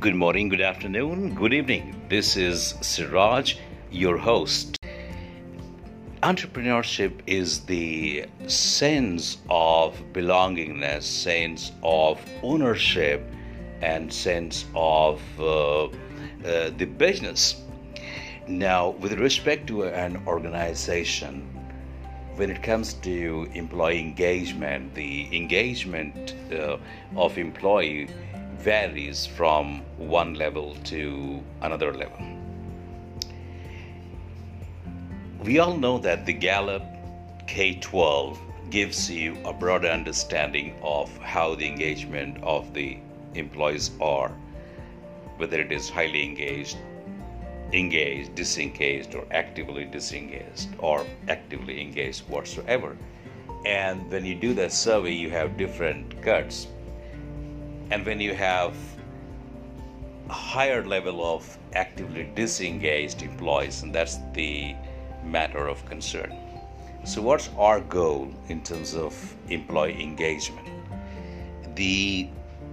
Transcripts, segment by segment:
Good morning, good afternoon, good evening. This is Siraj, your host. Entrepreneurship is the sense of belongingness, sense of ownership, and sense of uh, uh, the business. Now, with respect to an organization, when it comes to employee engagement, the engagement uh, of employee varies from one level to another level. We all know that the Gallup Q12 gives you a broader understanding of how the engagement of the employees are, whether it is highly engaged, engaged, disengaged, or actively disengaged, or actively engaged whatsoever. And when you do that survey, you have different cuts and when you have a higher level of actively disengaged employees, and that's the matter of concern. So, what's our goal in terms of employee engagement? The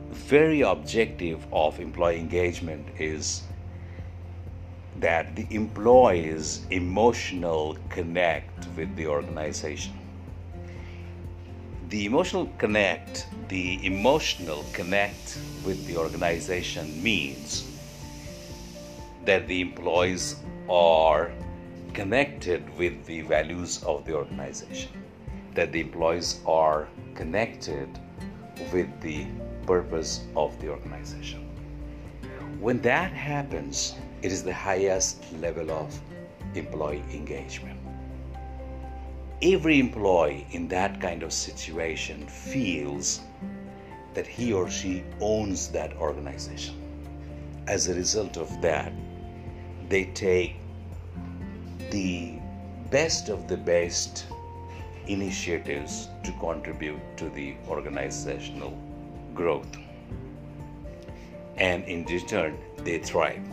very objective of employee engagement is that the employees emotional connect with the organization the emotional connect the emotional connect with the organization means that the employees are connected with the values of the organization that the employees are connected with the purpose of the organization. When that happens it is the highest level of employee engagement every employee in that kind of situation feels that he or she owns that organization. As a result of that, they take the best of the best initiatives to contribute to the organizational growth. And in return, they thrive.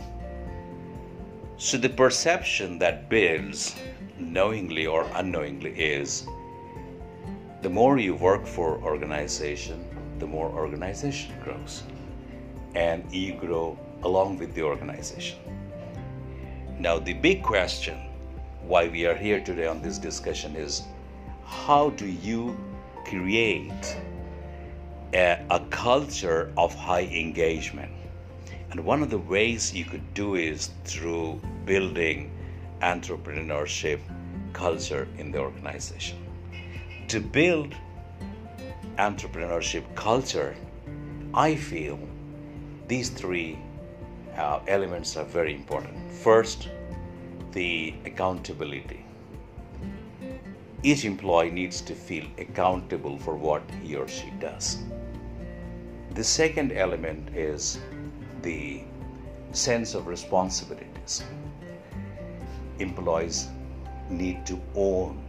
So the perception that builds knowingly or unknowingly is the more you work for organization the more organization grows. And you grow along with the organization. Now the big question why we are here today on this discussion is how do you create a, a culture of high engagement and one of the ways you could do is through building entrepreneurship culture in the organization. To build entrepreneurship culture, I feel these three uh, elements are very important. First, the accountability. Each employee needs to feel accountable for what he or she does. The second element is the sense of responsibilities employees need to own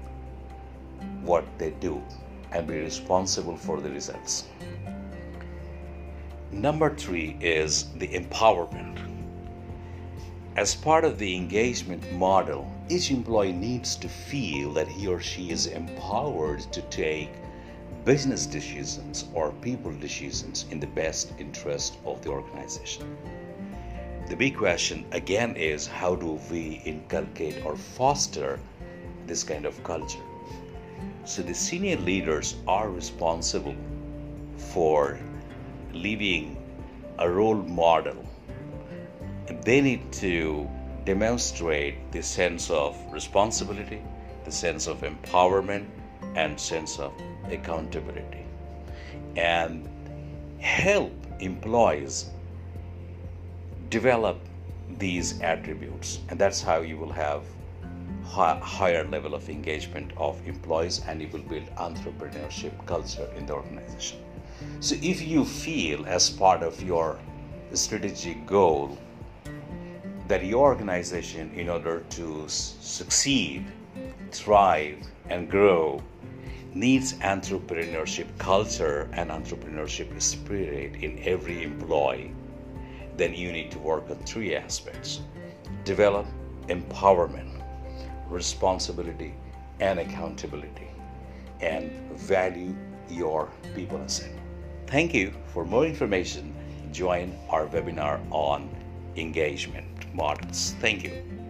what they do and be responsible for the results. Number three is the empowerment. As part of the engagement model, each employee needs to feel that he or she is empowered to take business decisions or people decisions in the best interest of the organization. The big question again is how do we inculcate or foster this kind of culture? So the senior leaders are responsible for leaving a role model. They need to demonstrate the sense of responsibility, the sense of empowerment, and sense of accountability, and help employees develop these attributes. And that's how you will have higher level of engagement of employees and you will build entrepreneurship culture in the organization. So if you feel as part of your strategic goal that your organization in order to succeed thrive and grow needs entrepreneurship culture and entrepreneurship spirit in every employee then you need to work on three aspects develop empowerment, responsibility, and accountability, and value your people asset. Thank you. For more information, join our webinar on engagement models. Thank you.